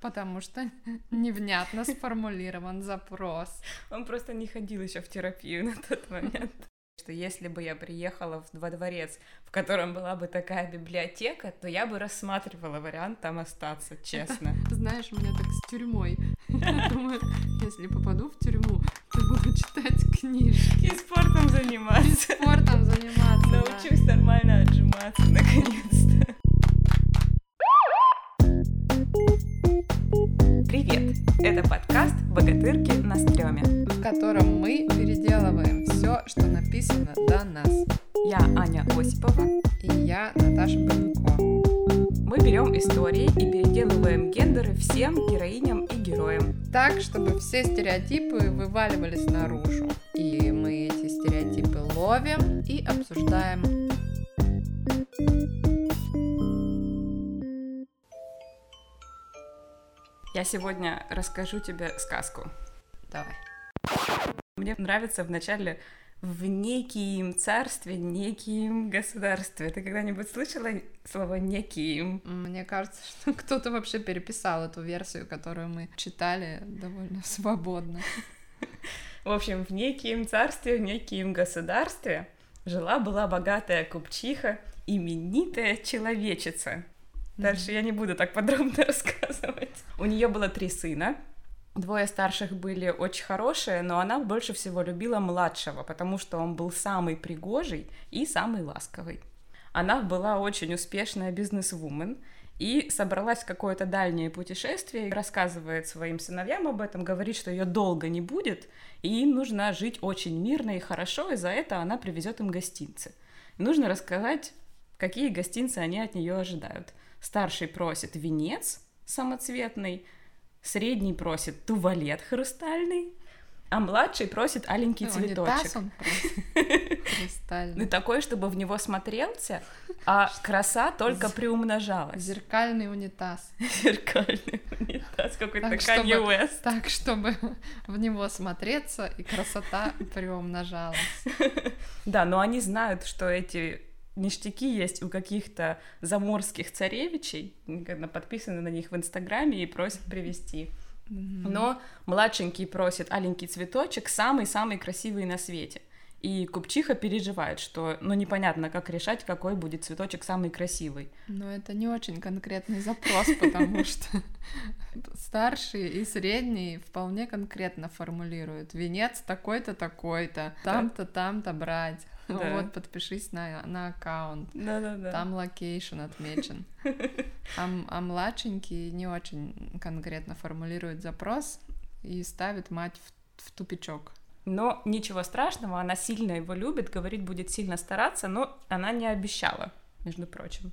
Потому что невнятно сформулирован запрос. Он просто не ходил еще в терапию на тот момент. Что если бы я приехала в во дворец, в котором была бы такая библиотека, то я бы рассматривала вариант там остаться, честно. Знаешь, у меня так с тюрьмой. Я думаю, если попаду в тюрьму, то буду читать книжки. И спортом заниматься. И спортом заниматься. Научусь нормально отжиматься, наконец-то. Привет! Это подкаст «Богатырки на стреме». в котором мы переделываем все, что написано до нас. Я Аня Осипова. И я Наташа Банько. Мы берем истории и переделываем гендеры всем героиням и героям. Так, чтобы все стереотипы вываливались наружу. И мы эти стереотипы ловим и обсуждаем. Я сегодня расскажу тебе сказку. Давай. Мне нравится вначале в неким царстве, неким государстве. Ты когда-нибудь слышала слово неким? Мне кажется, что кто-то вообще переписал эту версию, которую мы читали довольно свободно. В общем, в неким царстве, в неким государстве жила-была богатая купчиха, именитая человечица. Дальше я не буду так подробно рассказывать. У нее было три сына. Двое старших были очень хорошие, но она больше всего любила младшего, потому что он был самый пригожий и самый ласковый. Она была очень успешная бизнес-вумен и собралась в какое-то дальнее путешествие, и рассказывает своим сыновьям об этом, говорит, что ее долго не будет, и им нужно жить очень мирно и хорошо, и за это она привезет им гостинцы. Нужно рассказать, какие гостинцы они от нее ожидают. Старший просит венец самоцветный, средний просит туалет хрустальный, а младший просит аленький Ну, цветочек. он. Хрустальный. Ну, такой, чтобы в него смотрелся, а краса только приумножалась. Зеркальный унитаз. Зеркальный унитаз, какой-то. Так, чтобы в него смотреться, и красота приумножалась. Да, но они знают, что эти ништяки есть у каких-то заморских царевичей, подписаны на них в Инстаграме и просят привезти. Но младшенький просит аленький цветочек, самый-самый красивый на свете. И купчиха переживает, что, ну, непонятно, как решать, какой будет цветочек самый красивый. Но это не очень конкретный запрос, потому что старший и средний вполне конкретно формулируют. Венец такой-то, такой-то, там-то, там-то брать. Да. Вот, подпишись на, на аккаунт. Да-да-да. Там location отмечен. А, а младшенький не очень конкретно формулирует запрос и ставит мать в, в тупичок. Но ничего страшного, она сильно его любит, говорит, будет сильно стараться, но она не обещала, между прочим.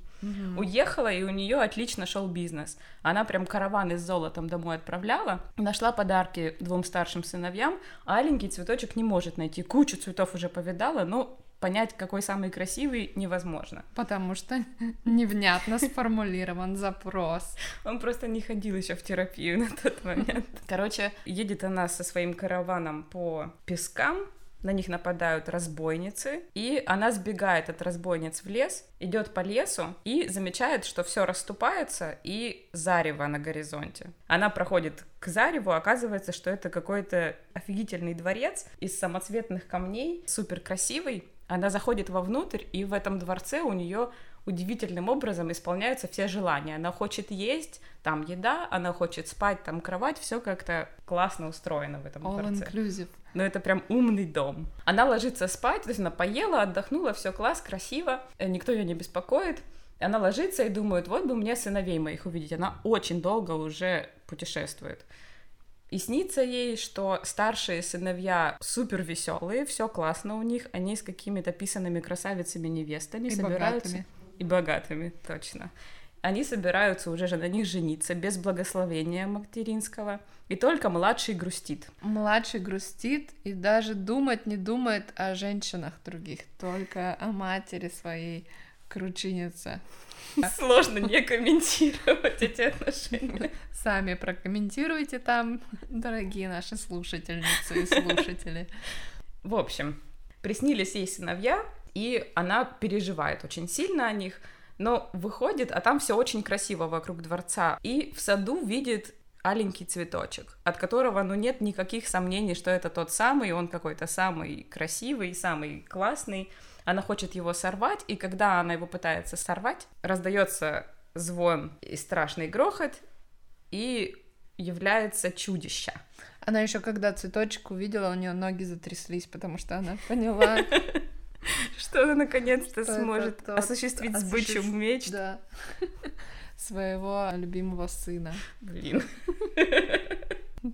Уехала, и у нее отлично шел бизнес. Она прям караваны с золотом домой отправляла, нашла подарки двум старшим сыновьям, а аленький цветочек не может найти. Кучу цветов уже повидала, но понять, какой самый красивый, невозможно. Потому что невнятно сформулирован запрос. Он просто не ходил еще в терапию на тот момент. Короче, едет она со своим караваном по пескам, на них нападают разбойницы, и она сбегает от разбойниц в лес, идет по лесу и замечает, что все расступается и зарево на горизонте. Она проходит к зареву, оказывается, что это какой-то офигительный дворец из самоцветных камней, супер красивый. Она заходит вовнутрь, и в этом дворце у нее удивительным образом исполняются все желания. Она хочет есть, там еда, она хочет спать, там кровать, все как-то классно устроено в этом All дворце. inclusive. Но это прям умный дом. Она ложится спать, то есть она поела, отдохнула, все класс, красиво, э, никто ее не беспокоит. Она ложится и думает, вот бы мне сыновей моих увидеть. Она очень долго уже путешествует. И снится ей, что старшие сыновья супер веселые, все классно у них, они с какими-то писанными красавицами невестами И собираются богатыми. И богатыми, точно. Они собираются уже же на них жениться без благословения материнского, и только младший грустит. Младший грустит и даже думать не думает о женщинах других, только о матери своей кручинице. Сложно не комментировать эти отношения. Сами прокомментируйте там, дорогие наши слушательницы и слушатели. В общем, приснились ей сыновья, и она переживает очень сильно о них, но выходит, а там все очень красиво вокруг дворца. И в саду видит аленький цветочек, от которого, ну, нет никаких сомнений, что это тот самый, он какой-то самый красивый, самый классный. Она хочет его сорвать, и когда она его пытается сорвать, раздается звон и страшный грохот, и является чудище. Она еще когда цветочек увидела, у нее ноги затряслись, потому что она поняла, что она наконец-то сможет осуществить сбычу меч. Да. Своего любимого сына. Блин.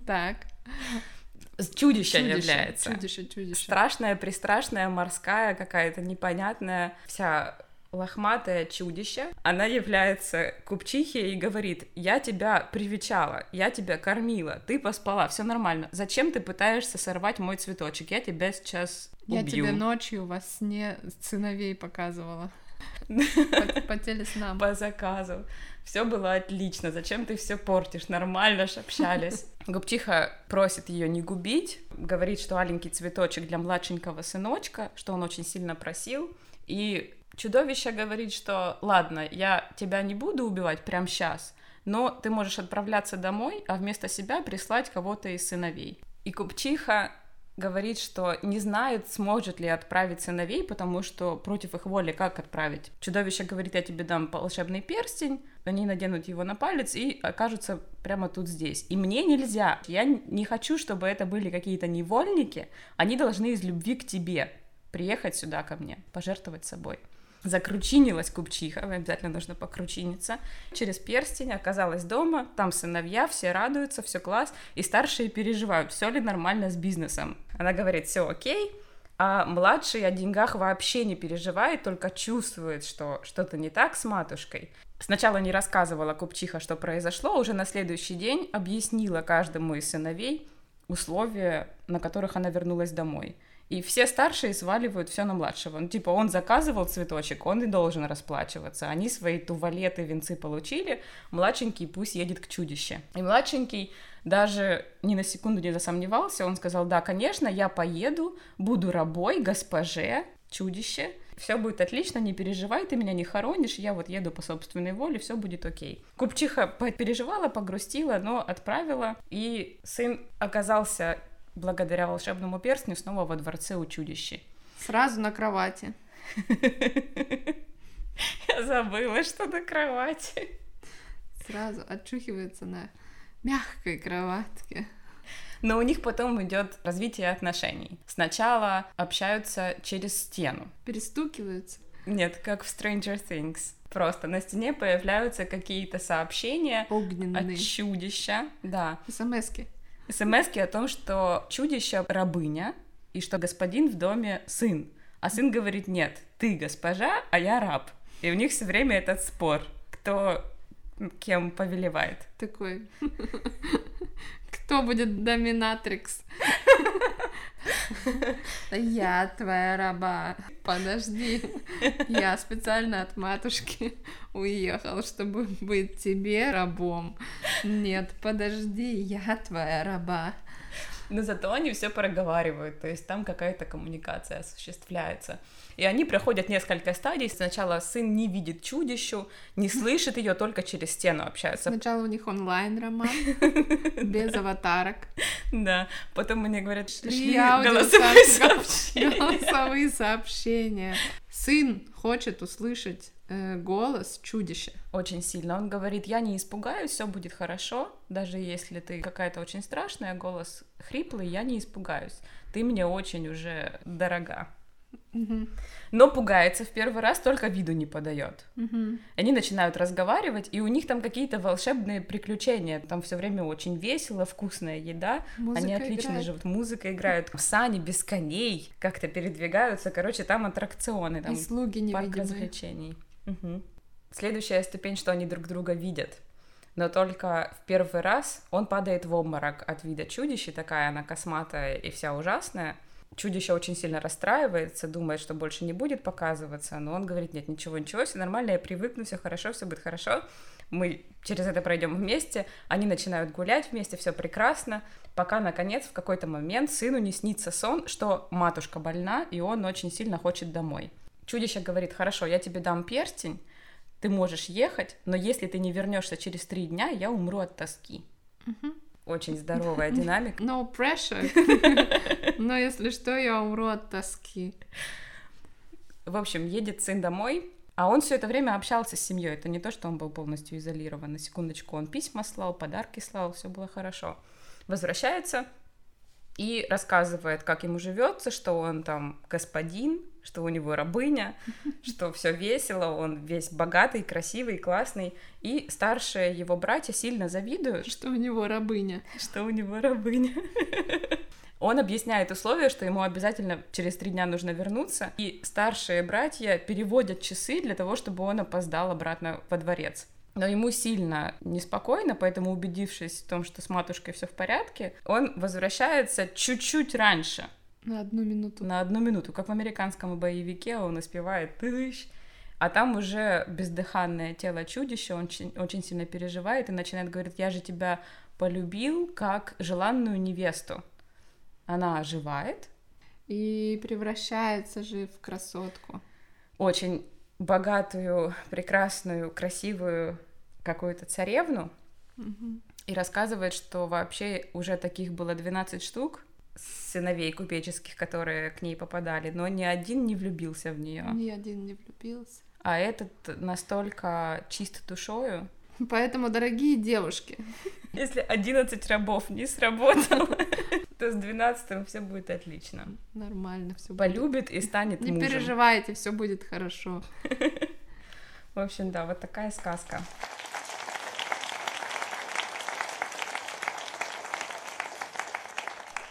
Так. Чудище, чудище является. Чудище, чудище. Страшная, пристрашная, морская какая-то непонятная вся лохматое чудище, она является купчихе и говорит, я тебя привечала, я тебя кормила, ты поспала, все нормально. Зачем ты пытаешься сорвать мой цветочек? Я тебя сейчас убью. Я тебе ночью во сне сыновей показывала. По, по телеснам. По заказу. Все было отлично. Зачем ты все портишь? Нормально ж общались. Губчиха просит ее не губить, говорит, что аленький цветочек для младшенького сыночка, что он очень сильно просил. И Чудовище говорит, что ладно, я тебя не буду убивать прямо сейчас, но ты можешь отправляться домой, а вместо себя прислать кого-то из сыновей. И Купчиха говорит, что не знает, сможет ли отправить сыновей, потому что против их воли как отправить. Чудовище говорит, я тебе дам волшебный перстень, они наденут его на палец и окажутся прямо тут здесь. И мне нельзя. Я не хочу, чтобы это были какие-то невольники. Они должны из любви к тебе приехать сюда ко мне, пожертвовать собой. Закручинилась купчиха, обязательно нужно покручиниться. Через перстень оказалась дома, там сыновья, все радуются, все класс, и старшие переживают, все ли нормально с бизнесом. Она говорит, все окей, а младший о деньгах вообще не переживает, только чувствует, что что-то не так с матушкой. Сначала не рассказывала купчиха, что произошло, уже на следующий день объяснила каждому из сыновей условия, на которых она вернулась домой. И все старшие сваливают все на младшего. Ну, типа, он заказывал цветочек, он и должен расплачиваться. Они свои туалеты, венцы получили, младшенький пусть едет к чудище. И младшенький даже ни на секунду не засомневался, он сказал, да, конечно, я поеду, буду рабой, госпоже, чудище, все будет отлично, не переживай, ты меня не хоронишь, я вот еду по собственной воле, все будет окей. Купчиха переживала, погрустила, но отправила, и сын оказался благодаря волшебному перстню снова во дворце у чудища. Сразу на кровати. Я забыла, что на кровати. Сразу отчухивается на мягкой кроватке. Но у них потом идет развитие отношений. Сначала общаются через стену. Перестукиваются. Нет, как в Stranger Things. Просто на стене появляются какие-то сообщения Огненные. от чудища. Да. СМСки смс о том, что чудище рабыня, и что господин в доме сын. А сын говорит, нет, ты госпожа, а я раб. И у них все время этот спор, кто кем повелевает. Такой, кто будет доминатрикс? Я твоя раба. Подожди. Я специально от матушки уехал, чтобы быть тебе рабом. Нет, подожди, я твоя раба. Но зато они все проговаривают, то есть там какая-то коммуникация осуществляется. И они проходят несколько стадий. Сначала сын не видит чудищу, не слышит ее, только через стену общаются. Сначала у них онлайн-роман, без аватарок. Да, потом они говорят, шли голосовые сообщения. Голосовые сообщения. Сын хочет услышать э, голос чудища. Очень сильно. Он говорит, я не испугаюсь, все будет хорошо, даже если ты какая-то очень страшная, голос хриплый, я не испугаюсь. Ты мне очень уже дорога. Угу. Но пугается в первый раз, только виду не подает. Угу. Они начинают разговаривать, и у них там какие-то волшебные приключения. Там все время очень весело, вкусная еда. Музыка Они отлично играет. живут. Музыка играет. Сани без коней как-то передвигаются. Короче, там аттракционы. Там И слуги парк развлечений. Угу. Следующая ступень, что они друг друга видят. Но только в первый раз он падает в обморок от вида чудища, такая она косматая и вся ужасная. Чудище очень сильно расстраивается, думает, что больше не будет показываться, но он говорит, нет, ничего, ничего, все нормально, я привыкну, все хорошо, все будет хорошо. Мы через это пройдем вместе, они начинают гулять вместе, все прекрасно, пока, наконец, в какой-то момент сыну не снится сон, что матушка больна, и он очень сильно хочет домой. Чудище говорит, хорошо, я тебе дам перстень, ты можешь ехать, но если ты не вернешься через три дня, я умру от тоски. Очень здоровая динамика. No pressure. Но если что, я умру от тоски. В общем, едет сын домой, а он все это время общался с семьей. Это не то, что он был полностью изолирован. На секундочку он письма слал, подарки слал, все было хорошо. Возвращается и рассказывает, как ему живется, что он там господин, что у него рабыня, что все весело, он весь богатый, красивый, классный. И старшие его братья сильно завидуют. Что у него рабыня. Что у него рабыня. Он объясняет условия, что ему обязательно через три дня нужно вернуться, и старшие братья переводят часы для того, чтобы он опоздал обратно во дворец. Но ему сильно неспокойно, поэтому, убедившись в том, что с матушкой все в порядке, он возвращается чуть-чуть раньше. На одну минуту. На одну минуту. Как в американском боевике он успевает тыщ, а там уже бездыханное тело чудища, он очень, очень сильно переживает и начинает говорить, я же тебя полюбил как желанную невесту она оживает. И превращается же в красотку. Очень богатую, прекрасную, красивую какую-то царевну. Угу. И рассказывает, что вообще уже таких было 12 штук сыновей купеческих, которые к ней попадали, но ни один не влюбился в нее. Ни один не влюбился. А этот настолько чист душою. Поэтому, дорогие девушки, если 11 рабов не сработало, то с 12 все будет отлично. Нормально все Полюбит и станет Не мужем. переживайте, все будет хорошо. В общем, да, вот такая сказка.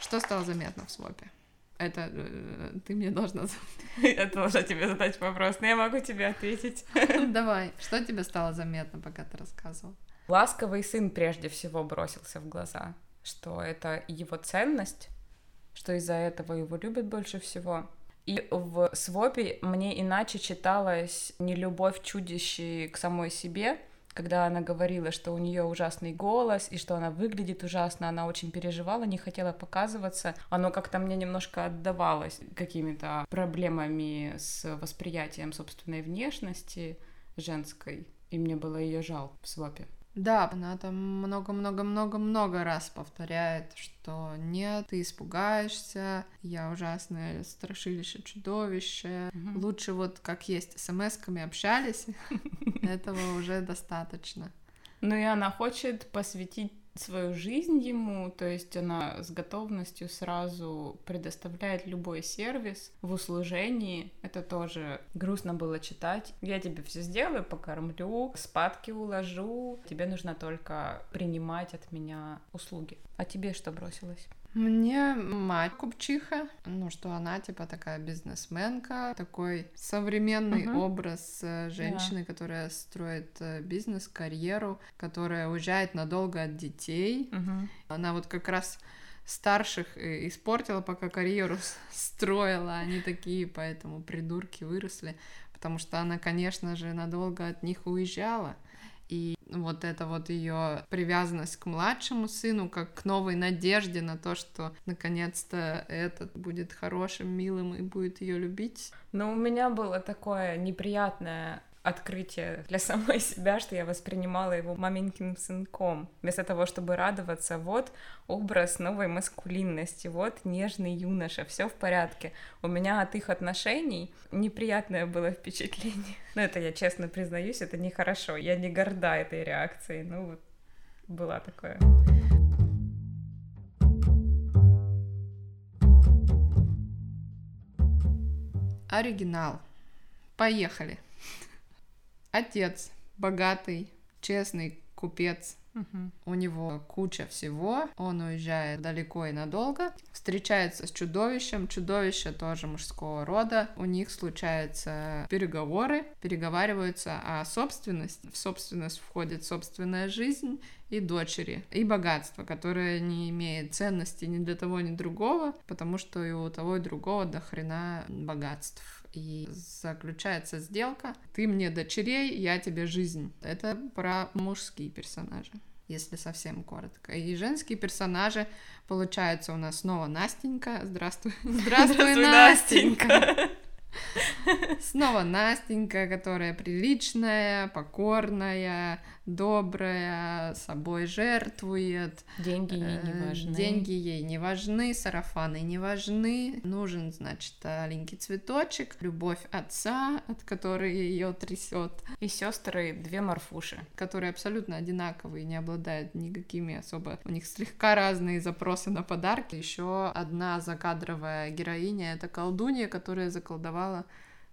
Что стало заметно в свопе? Это э, ты мне должна... Я должна тебе задать вопрос, но я могу тебе ответить. Давай, что тебе стало заметно, пока ты рассказывал? Ласковый сын прежде всего бросился в глаза что это его ценность, что из-за этого его любят больше всего. И в свопе мне иначе читалась не любовь чудищей к самой себе, когда она говорила, что у нее ужасный голос и что она выглядит ужасно, она очень переживала, не хотела показываться. Оно как-то мне немножко отдавалось какими-то проблемами с восприятием собственной внешности женской, и мне было ее жал в свопе. Да, она там много-много-много-много раз повторяет, что нет, ты испугаешься, я ужасное страшилище, чудовище. Угу. Лучше вот как есть смс-ками общались, этого уже достаточно. Ну и она хочет посвятить свою жизнь ему, то есть она с готовностью сразу предоставляет любой сервис в услужении. Это тоже грустно было читать. Я тебе все сделаю, покормлю, спадки уложу. Тебе нужно только принимать от меня услуги. А тебе что бросилось? Мне мать купчиха, ну что она типа такая бизнесменка, такой современный uh-huh. образ э, женщины, yeah. которая строит э, бизнес, карьеру, которая уезжает надолго от детей. Uh-huh. Она вот как раз старших испортила, пока карьеру строила, они такие, поэтому придурки выросли, потому что она, конечно же, надолго от них уезжала. И вот эта вот ее привязанность к младшему сыну, как к новой надежде на то, что наконец-то этот будет хорошим, милым и будет ее любить. Но у меня было такое неприятное открытие для самой себя, что я воспринимала его маменьким сынком. Вместо того, чтобы радоваться, вот образ новой маскулинности, вот нежный юноша, все в порядке. У меня от их отношений неприятное было впечатление. Но это я честно признаюсь, это нехорошо. Я не горда этой реакцией. Ну вот, была такое. Оригинал. Поехали. Отец богатый, честный купец. Угу. У него куча всего, он уезжает далеко и надолго, встречается с чудовищем, чудовище тоже мужского рода, у них случаются переговоры, переговариваются о собственности, в собственность входит собственная жизнь и дочери, и богатство, которое не имеет ценности ни для того, ни другого, потому что и у того, и другого до хрена богатств и заключается сделка. Ты мне дочерей, я тебе жизнь. Это про мужские персонажи если совсем коротко. И женские персонажи, получается, у нас снова Настенька. Здравствуй. Здравствуй, Здравствуй Настенька. Снова Настенька, которая приличная, покорная, добрая, собой жертвует. Деньги ей не Э, важны. Деньги ей не важны, сарафаны не важны. Нужен, значит, аленький цветочек, любовь отца, от которой ее трясет, И сестры две Марфуши. которые абсолютно одинаковые, не обладают никакими особо. У них слегка разные запросы на подарки. Еще одна закадровая героиня это колдунья, которая заколдовала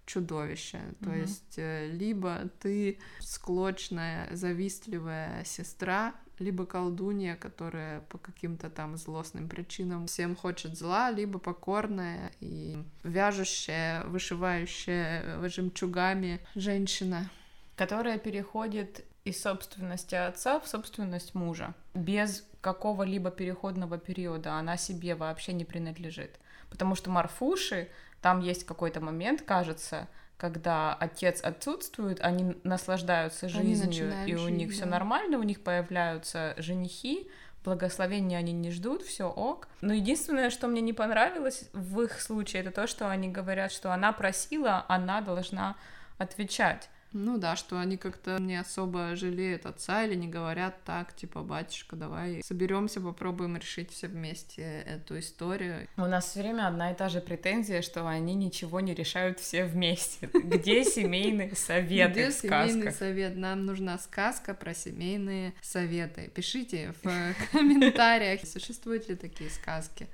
чудовище. То есть э, либо ты склочная, завистливая сестра, либо колдунья, которая по каким-то там злостным причинам всем хочет зла, либо покорная и вяжущая, вышивающая э, жемчугами женщина. которая переходит из собственности отца в собственность мужа. Без какого-либо переходного периода она себе вообще не принадлежит. Потому что Марфуши, там есть какой-то момент, кажется, когда отец отсутствует, они наслаждаются Они жизнью, начинают и у жить, них все да. нормально, у них появляются женихи, благословения они не ждут, все ок. Но единственное, что мне не понравилось в их случае, это то, что они говорят, что она просила, она должна отвечать. Ну да, что они как-то не особо жалеют отца или не говорят так, типа, батюшка, давай соберемся, попробуем решить все вместе эту историю. У нас все время одна и та же претензия, что они ничего не решают все вместе. Где семейные советы Где семейный совет? Нам нужна сказка про семейные советы. Пишите в комментариях, существуют ли такие сказки.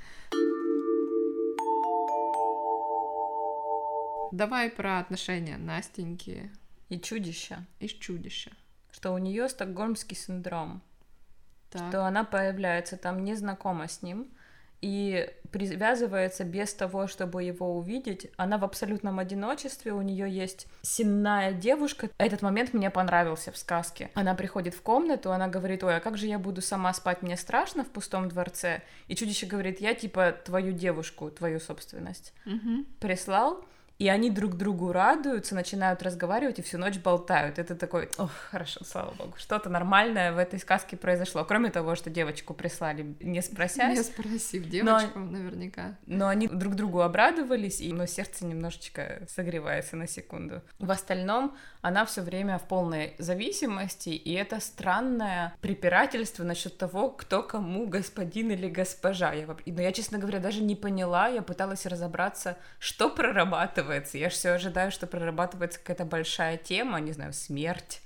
Давай про отношения Настеньки И чудища, и чудища. что у нее стокгольмский синдром, Так. что она появляется там незнакома с ним и привязывается без того, чтобы его увидеть. Она в абсолютном одиночестве, у нее есть сенная девушка. Этот момент мне понравился в сказке. Она приходит в комнату, она говорит, ой, а как же я буду сама спать, мне страшно в пустом дворце. И чудище говорит, я типа твою девушку, твою собственность Мгм. прислал, и они друг другу радуются, начинают разговаривать и всю ночь болтают. Это такой, ох, хорошо, слава богу, что-то нормальное в этой сказке произошло. Кроме того, что девочку прислали, не спросясь, Не спросив девочку, наверняка. но они друг другу обрадовались, и но сердце немножечко согревается на секунду. В остальном она все время в полной зависимости, и это странное препирательство насчет того, кто кому господин или госпожа. Я, но я, честно говоря, даже не поняла, я пыталась разобраться, что прорабатывается. Я все ожидаю, что прорабатывается какая-то большая тема, не знаю, смерть.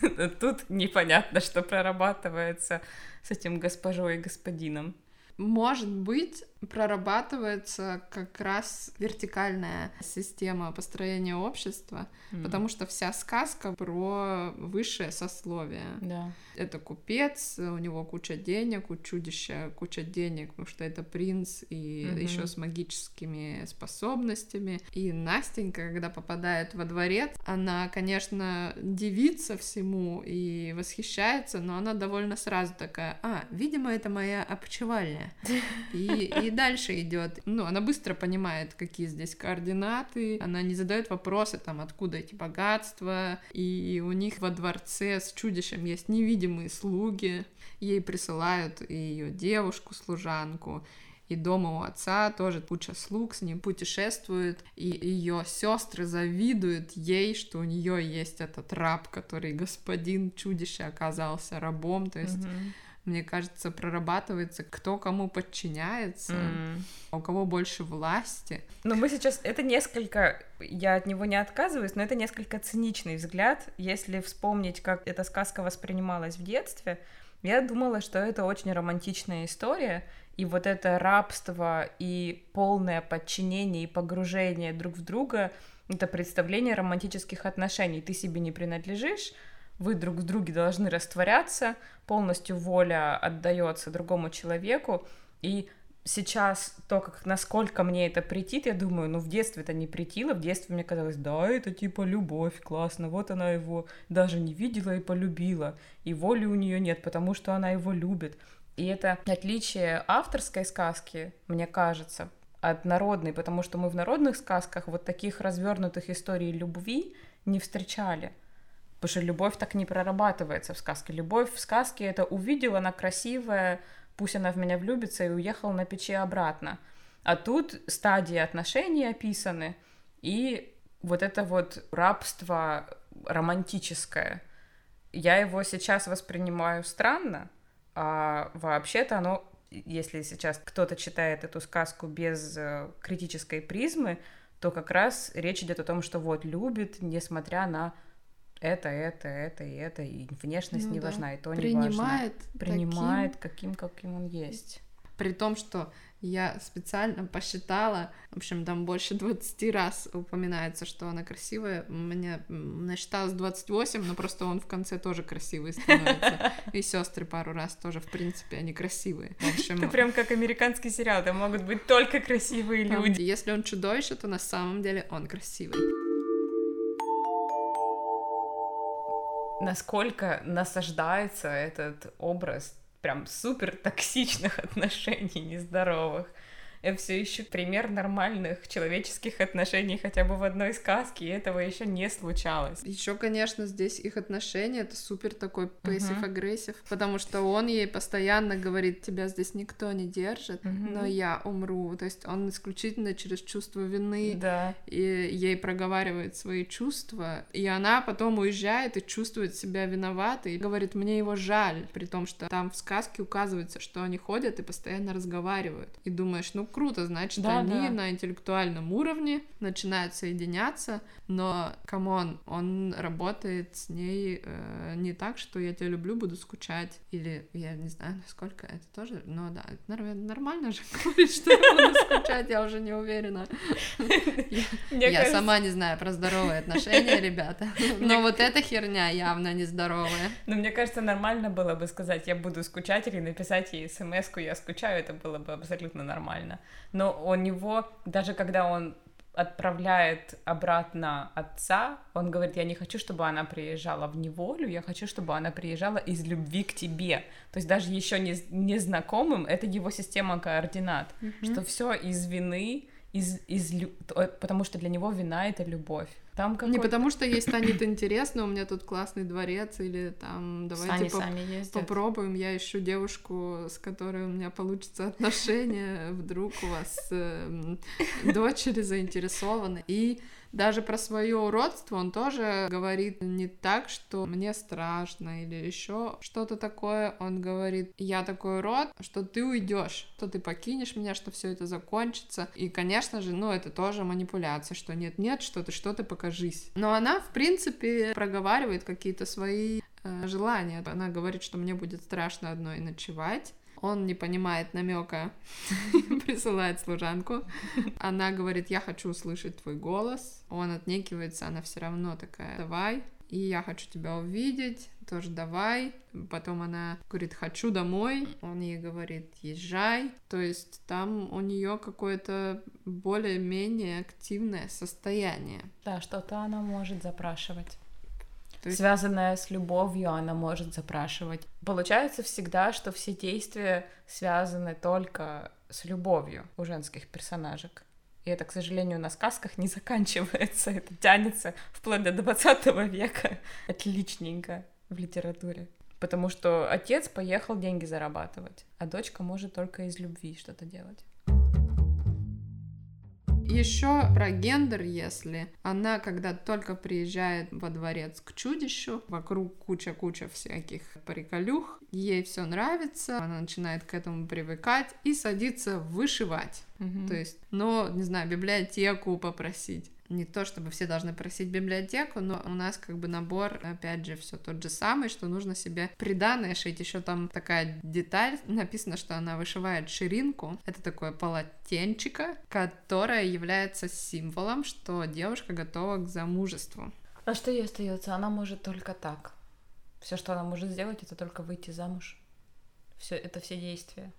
Тут непонятно, что прорабатывается с этим госпожой и господином. Может быть, прорабатывается как раз вертикальная система построения общества, М. потому что вся сказка про высшее сословие. Да. Это купец, у него куча денег, у чудища куча денег, потому что это принц и Мгм. еще с магическими способностями. И Настенька, когда попадает во дворец, она, конечно, дивится всему и восхищается, но она довольно сразу такая, а, видимо, это моя опочивальня. И, и дальше идет. Ну, она быстро понимает, какие здесь координаты. Она не задает вопросы, там, откуда эти богатства. И у них во дворце с чудищем есть невидимые слуги. Ей присылают и ее девушку, служанку. И дома у отца тоже куча слуг с ним путешествует, и ее сестры завидуют ей, что у нее есть этот раб, который господин чудище оказался рабом. То есть Мгм. Мне кажется, прорабатывается, кто кому подчиняется, а у кого больше власти. Но мы сейчас... Это несколько... Я от него не отказываюсь, но это несколько циничный взгляд. Если вспомнить, как эта сказка воспринималась в детстве, я думала, что это очень романтичная история, и вот это рабство и полное подчинение и погружение друг в друга — это представление романтических отношений. Ты себе не принадлежишь, вы друг в друге должны растворяться, полностью воля отдается другому человеку, и сейчас то, как насколько мне это претит, я думаю, ну в детстве это не претило, в детстве мне казалось, да, это типа любовь, классно, вот она его даже не видела и полюбила, и воли у нее нет, потому что она его любит. И это отличие авторской сказки, мне кажется, от народной, потому что мы в народных сказках вот таких развернутых историй любви не встречали. Потому что любовь так не прорабатывается в сказке. Любовь в сказке это увидела, она красивая, пусть она в меня влюбится и уехала на печи обратно. А тут стадии отношений описаны, и вот это вот рабство романтическое, я его сейчас воспринимаю странно, а вообще-то оно, если сейчас кто-то читает эту сказку без э, критической призмы, то как раз речь идет о том, что вот любит, несмотря на это, это, это и это, и внешность ну, не да. важна, и то принимает не важно. Принимает таким... каким, каким он есть. При том, что я специально посчитала, в общем, там больше 20 раз упоминается, что она красивая. Меня насчиталось 28, но просто он в конце тоже красивый становится. И сестры пару раз тоже, в принципе, они красивые. В общем, Это прям как американский сериал, там могут быть только красивые люди. Если он чудовище, то на самом деле он красивый. Насколько насаждается этот образ прям супер токсичных отношений нездоровых все еще пример нормальных человеческих отношений хотя бы в одной сказке, и этого еще не случалось. Еще, конечно, здесь их отношения это супер такой passive-aggressive, uh-huh. потому что он ей постоянно говорит, тебя здесь никто не держит, uh-huh. но я умру. То есть он исключительно через чувство вины да. и ей проговаривает свои чувства, и она потом уезжает и чувствует себя виноватой, и говорит, мне его жаль, при том, что там в сказке указывается, что они ходят и постоянно разговаривают. И думаешь, ну круто, значит, да, они да. на интеллектуальном уровне начинают соединяться, но, come on, он работает с ней э, не так, что я тебя люблю, буду скучать, или я не знаю, насколько это тоже, но да, это нормально же говорить, что я буду скучать, я уже не уверена. Я сама не знаю про здоровые отношения, ребята, но вот эта херня явно нездоровая. Но мне кажется, нормально было бы сказать, я буду скучать, или написать ей смс я скучаю, это было бы абсолютно нормально но у него, даже когда он отправляет обратно отца, он говорит, я не хочу, чтобы она приезжала в неволю, я хочу, чтобы она приезжала из любви к тебе. То есть даже еще не, незнакомым, это его система координат, mm-hmm. что все из вины, из, из, потому что для него вина — это любовь. Там Не потому что ей станет интересно, у меня тут классный дворец, или там давайте поп- попробуем, я ищу девушку, с которой у меня получится отношения, вдруг у вас э, дочери заинтересованы. И даже про свое уродство он тоже говорит не так, что мне страшно или еще что-то такое. Он говорит, я такой урод, что ты уйдешь, что ты покинешь меня, что все это закончится. И, конечно же, ну, это тоже манипуляция, что нет-нет, что ты что-то покажись. Но она, в принципе, проговаривает какие-то свои э, желания. Она говорит, что мне будет страшно одной ночевать, он не понимает намека, присылает служанку. Она говорит, я хочу услышать твой голос. Он отнекивается, она все равно такая, давай. И я хочу тебя увидеть, тоже давай. Потом она говорит, хочу домой. Он ей говорит, езжай. То есть там у нее какое-то более-менее активное состояние. Да, что-то она может запрашивать есть... связанная с любовью, она может запрашивать. Получается всегда, что все действия связаны только с любовью у женских персонажек. И это, к сожалению, на сказках не заканчивается. Это тянется вплоть до 20 века. Отличненько в литературе. Потому что отец поехал деньги зарабатывать, а дочка может только из любви что-то делать. Еще про гендер, если она, когда только приезжает во дворец к чудищу, вокруг куча-куча всяких приколюх, ей все нравится, она начинает к этому привыкать и садится вышивать. Угу. То есть, ну, не знаю, библиотеку попросить не то чтобы все должны просить библиотеку, но у нас как бы набор, опять же, все тот же самый, что нужно себе приданное шить. Еще там такая деталь, написано, что она вышивает ширинку. Это такое полотенчико, которое является символом, что девушка готова к замужеству. А что ей остается? Она может только так. Все, что она может сделать, это только выйти замуж. Все, это все действия.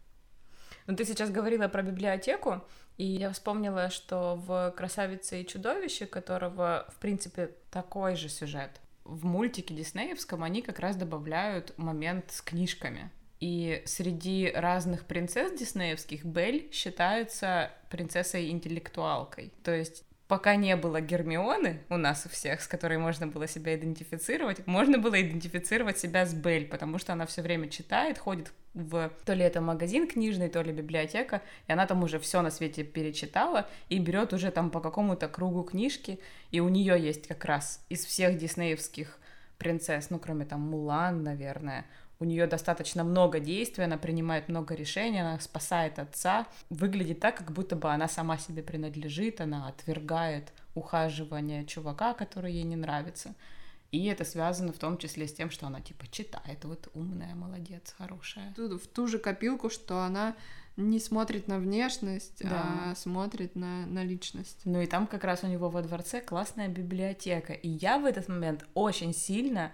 Но ты сейчас говорила про библиотеку, и я вспомнила, что в «Красавице и чудовище», которого, в принципе, такой же сюжет, в мультике диснеевском они как раз добавляют момент с книжками. И среди разных принцесс диснеевских Бель считается принцессой-интеллектуалкой. То есть пока не было Гермионы у нас у всех, с которой можно было себя идентифицировать, можно было идентифицировать себя с Бель, потому что она все время читает, ходит в то ли это магазин книжный, то ли библиотека, и она там уже все на свете перечитала и берет уже там по какому-то кругу книжки, и у нее есть как раз из всех диснеевских принцесс, ну кроме там Мулан, наверное, у нее достаточно много действий, она принимает много решений, она спасает отца. Выглядит так, как будто бы она сама себе принадлежит, она отвергает ухаживание чувака, который ей не нравится. И это связано в том числе с тем, что она типа читает, вот умная, молодец, хорошая. Тут в ту же копилку, что она не смотрит на внешность, Да. а смотрит на, на личность. Ну и там как раз у него во дворце классная библиотека. И я в этот момент очень сильно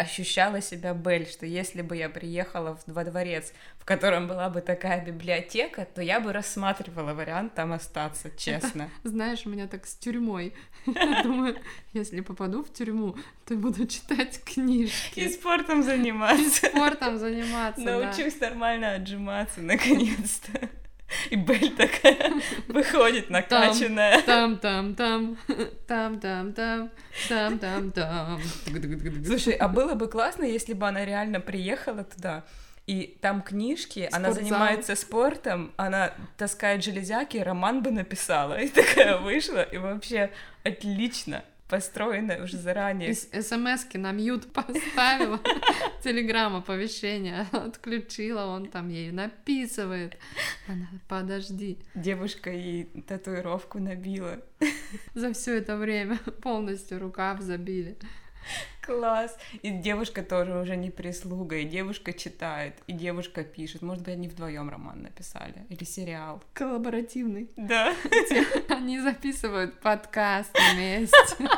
ощущала себя Бель, что если бы я приехала в, во дворец, в котором была бы такая библиотека, то я бы рассматривала вариант там остаться, честно. Знаешь, у меня так с тюрьмой. Я думаю, если попаду в тюрьму, то буду читать книжки. И спортом заниматься. Спортом заниматься. Научусь нормально отжиматься, наконец-то. И Бель такая выходит накачанная. Там, там, там, там, там, там, там, там, там. Слушай, а было бы классно, если бы она реально приехала туда, и там книжки, она Спортзал. занимается спортом, она таскает железяки, роман бы написала. И такая вышла, и вообще отлично построено уже заранее. СМС-ки на мьют поставила, телеграм оповещение отключила, он там ей написывает. Она, подожди, Девушка ей татуировку набила. за все это время полностью рукав забили. Класс. И девушка тоже уже не прислуга, и девушка читает, и девушка пишет. Может быть, они вдвоем роман написали. Или сериал. Коллаборативный. Да. Они записывают подкаст вместе.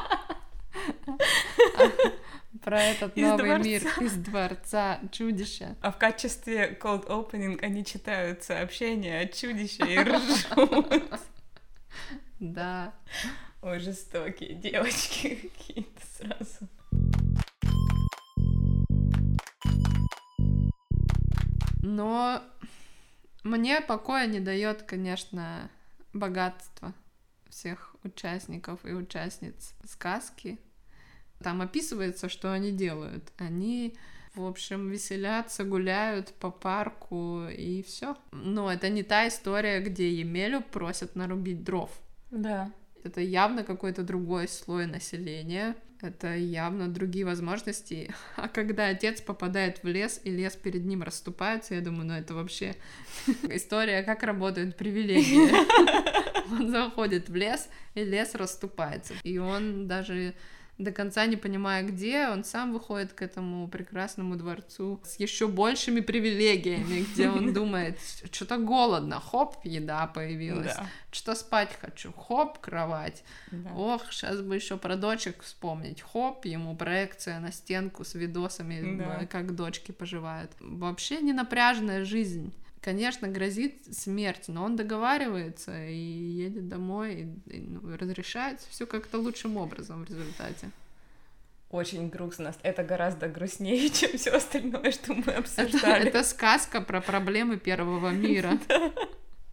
Про этот Из новый дворца. мир из дворца чудища. А в качестве cold opening они читают сообщения от чудища и ржут. Да. Ой, жестокие девочки какие-то сразу. Но мне покоя не дает, конечно, богатство всех участников и участниц сказки. Там описывается, что они делают. Они, в общем, веселятся, гуляют по парку и все. Но это не та история, где Емелю просят нарубить дров. Да. Это явно какой-то другой слой населения. Это явно другие возможности. А когда отец попадает в лес, и лес перед ним расступается, я думаю, ну это вообще история, как работают привилегии. Он заходит в лес, и лес расступается. И он даже до конца не понимая где, он сам выходит к этому прекрасному дворцу с еще большими привилегиями, где он думает, что-то голодно, хоп, еда появилась, Да. что спать хочу, хоп, кровать, да. ох, сейчас бы еще про дочек вспомнить, хоп, ему проекция на стенку с видосами, Да. э, как дочки поживают. Вообще не напряженная жизнь. Конечно, грозит смерть, но он договаривается и едет домой, и, и, ну, разрешается все как-то лучшим образом в результате. Очень грустно. Это гораздо грустнее, чем все остальное, что мы Это, обсуждали. это сказка про проблемы первого мира.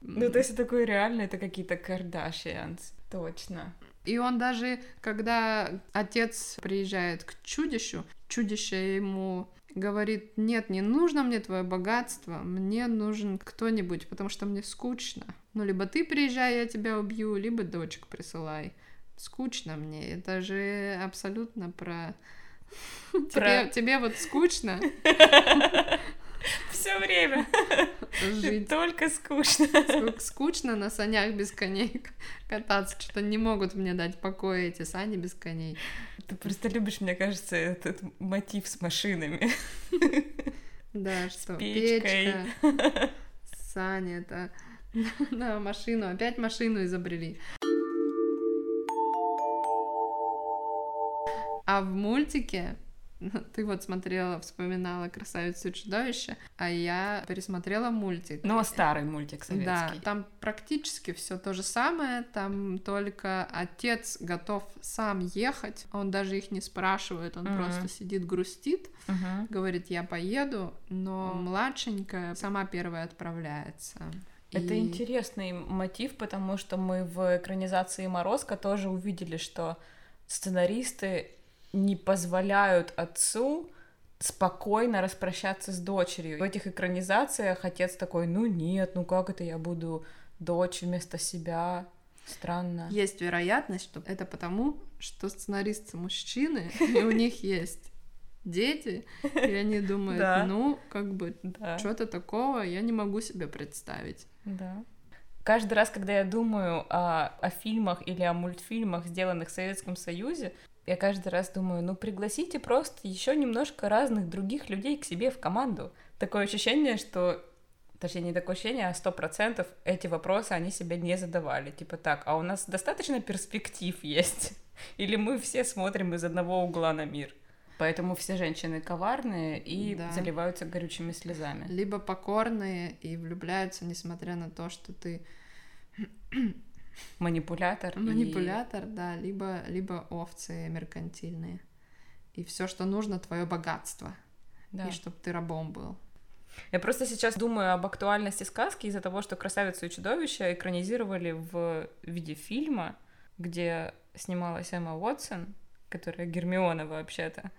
Ну, то есть такое реально, это какие-то Кардашьянс. Точно. И он даже, когда отец приезжает к чудищу, чудище ему говорит, нет, не нужно мне твое богатство, мне нужен кто-нибудь, потому что мне скучно. Ну, либо ты приезжай, я тебя убью, либо дочек присылай. Скучно мне, это же абсолютно про... Тебе, тебе вот скучно Все время. жить, Только скучно. Ск- скучно на санях без коней кататься, что-то не могут мне дать покоя эти сани без коней. Ты просто любишь, мне кажется, этот мотив с машинами. Да, что печкой. печка, сани, это да, машину, опять машину изобрели. А в мультике ты вот смотрела, вспоминала «Красавицу и чудовище», а я пересмотрела мультик. Ну, старый мультик Да, советский. там практически все то же самое, там только отец готов сам ехать, он даже их не спрашивает, он Мгм. просто сидит, грустит, Мгм. говорит, я поеду, но младшенькая сама первая отправляется. Это И- интересный мотив, потому что мы в экранизации Морозко тоже увидели, что сценаристы не позволяют отцу спокойно распрощаться с дочерью. В этих экранизациях отец такой, ну нет, ну как это я буду дочь вместо себя? Странно. Есть вероятность, что это потому, что сценаристы мужчины, и у них есть дети, и они думают, Да. ну, как бы, Да. что-то такого я не могу себе представить. Да. Каждый раз, когда я думаю о, о фильмах или о мультфильмах, сделанных в Советском Союзе, я каждый раз думаю, ну пригласите просто еще немножко разных других людей к себе в команду. Такое ощущение, что точнее не такое ощущение, а сто процентов эти вопросы они себе не задавали. Типа так, а у нас достаточно перспектив есть? Или мы все смотрим из одного угла на мир? Поэтому все женщины коварные и Да. заливаются горючими слезами. Либо покорные и влюбляются, несмотря на то, что ты Манипулятор. и- манипулятор, да, либо, либо овцы меркантильные. И все, что нужно, твое богатство. Да. И чтобы ты рабом был. Я просто сейчас думаю об актуальности сказки из-за того, что «Красавицу и чудовище» экранизировали в виде фильма, где снималась Эмма Уотсон, которая Гермиона вообще-то.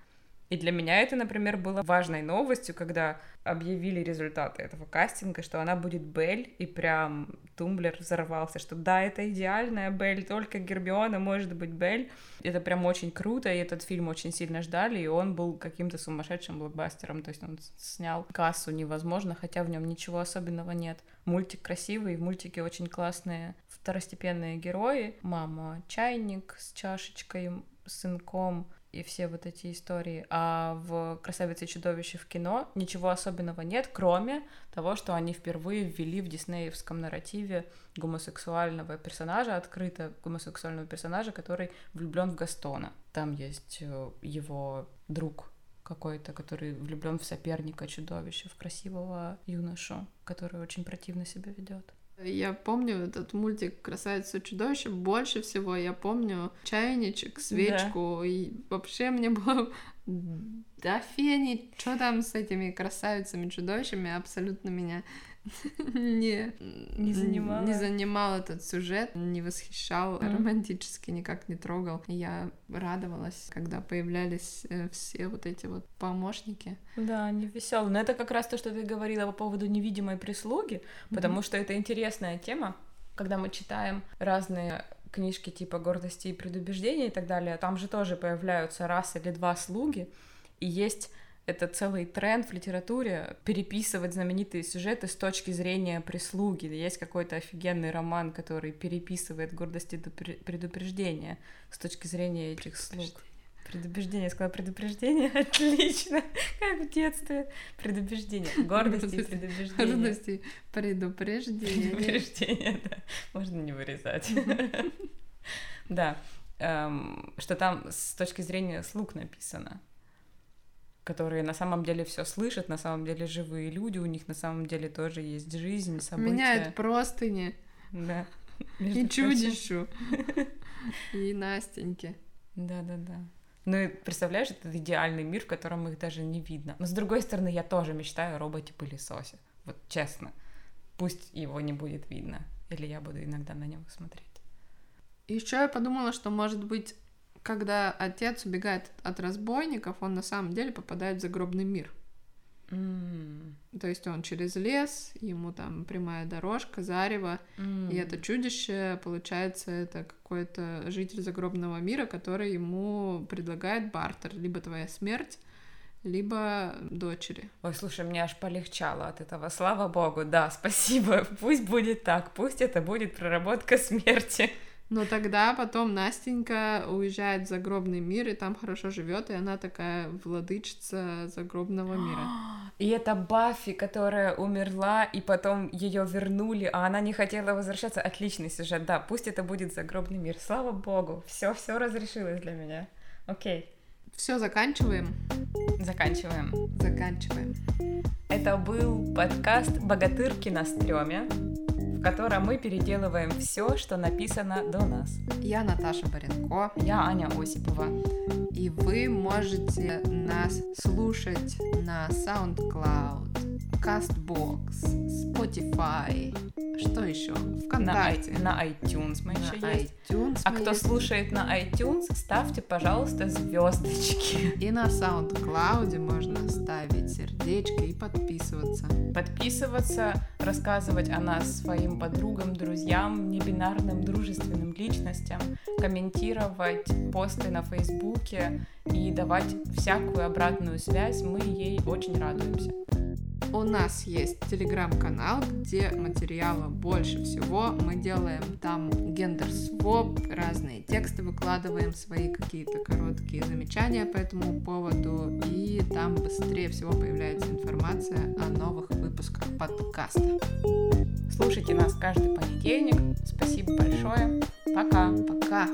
И для меня это, например, было важной новостью, когда объявили результаты этого кастинга, что она будет Белль, и прям Tumblr взорвался, что да, это идеальная Белль, только Гермиона может быть Белль. Это прям очень круто, и этот фильм очень сильно ждали, и он был каким-то сумасшедшим блокбастером, то есть он снял кассу невозможно, хотя в нем ничего особенного нет. Мультик красивый, в мультике очень классные второстепенные герои. Мама чайник с чашечкой, сынком, и все вот эти истории. А в «Красавице и чудовище» в кино ничего особенного нет, кроме того, что они впервые ввели в диснеевском нарративе гомосексуального персонажа, открыто гомосексуального персонажа, который влюблен в Гастона. Там есть э, его друг какой-то, который влюблен в соперника чудовища, в красивого юношу, который очень противно себя ведет. Я помню этот мультик «Красавица и чудовище». Больше всего я помню чайничек, свечку. И вообще мне было да фени, что там с этими красавицами, чудовищами, абсолютно меня не, Не занимало? не занимал этот сюжет, не восхищал, Мгм. романтически никак не трогал. Я радовалась, когда появлялись э, все вот эти вот помощники. Да, они веселые. Но это как раз то, что ты говорила по поводу невидимой прислуги, потому что это интересная тема, когда мы читаем разные книжки типа «Гордости и предубеждения» и так далее, там же тоже появляются раз или два слуги, и есть это целый тренд в литературе переписывать знаменитые сюжеты с точки зрения прислуги. Есть какой-то офигенный роман, который переписывает «Гордость и предупре- предупреждение» с точки зрения этих слуг. Предубеждение, я сказала предупреждение, отлично, как в детстве. Предубеждение, гордость и предубеждение. Гордость и предупреждение. Предупреждение, да. Можно не вырезать. Да, эм, что там с точки зрения слуг написано которые на самом деле все слышат, на самом деле живые люди, у них на самом деле тоже есть жизнь, события. Меняют простыни Да. и чудищу. И Настеньке. Да-да-да. Ну и представляешь, это идеальный мир, в котором их даже не видно. Но с другой стороны, я тоже мечтаю о роботе-пылесосе. Вот честно. Пусть его не будет видно. Или я буду иногда на него смотреть. Еще я подумала, что, может быть, когда отец убегает от разбойников, он на самом деле попадает в загробный мир. М, То есть он через лес, ему там прямая дорожка, зарево, м. и это чудище, получается, это какой-то житель загробного мира, который ему предлагает бартер, либо твоя смерть, либо дочери. Ой, слушай, мне аж полегчало от этого. Слава богу, да, спасибо. Пусть будет так, пусть это будет проработка смерти. Но тогда потом Настенька уезжает в загробный мир, и там хорошо живет, и она такая владычица загробного мира. И это Баффи, которая умерла, и потом ее вернули, а она не хотела возвращаться. Отличный сюжет, да, пусть это будет загробный мир. Слава богу, все, все разрешилось для меня. Окей, Все, заканчиваем. заканчиваем. Заканчиваем. Это был подкаст «Богатырки на стреме», в котором мы переделываем все, что написано до нас. Я Наташа Баренко, Я Аня Осипова. и вы можете нас слушать на SoundCloud, CastBox, Spotify, Что еще? На, ВКонтакте. i- на iTunes мы еще На есть. iTunes А кто есть. слушает на iTunes, ставьте, пожалуйста, звездочки. И на SoundCloud можно ставить сердечко и подписываться. Подписываться, рассказывать о нас своим подругам, друзьям, небинарным дружественным личностям, комментировать посты на Фейсбуке и давать всякую обратную связь. Мы ей очень радуемся. У нас есть телеграм-канал, где материала больше всего. Мы делаем там гендер-своп, разные тексты выкладываем, свои какие-то короткие замечания по этому поводу. И там быстрее всего появляется информация о новых выпусках подкаста. Слушайте нас каждый понедельник. Спасибо большое. Пока. Пока!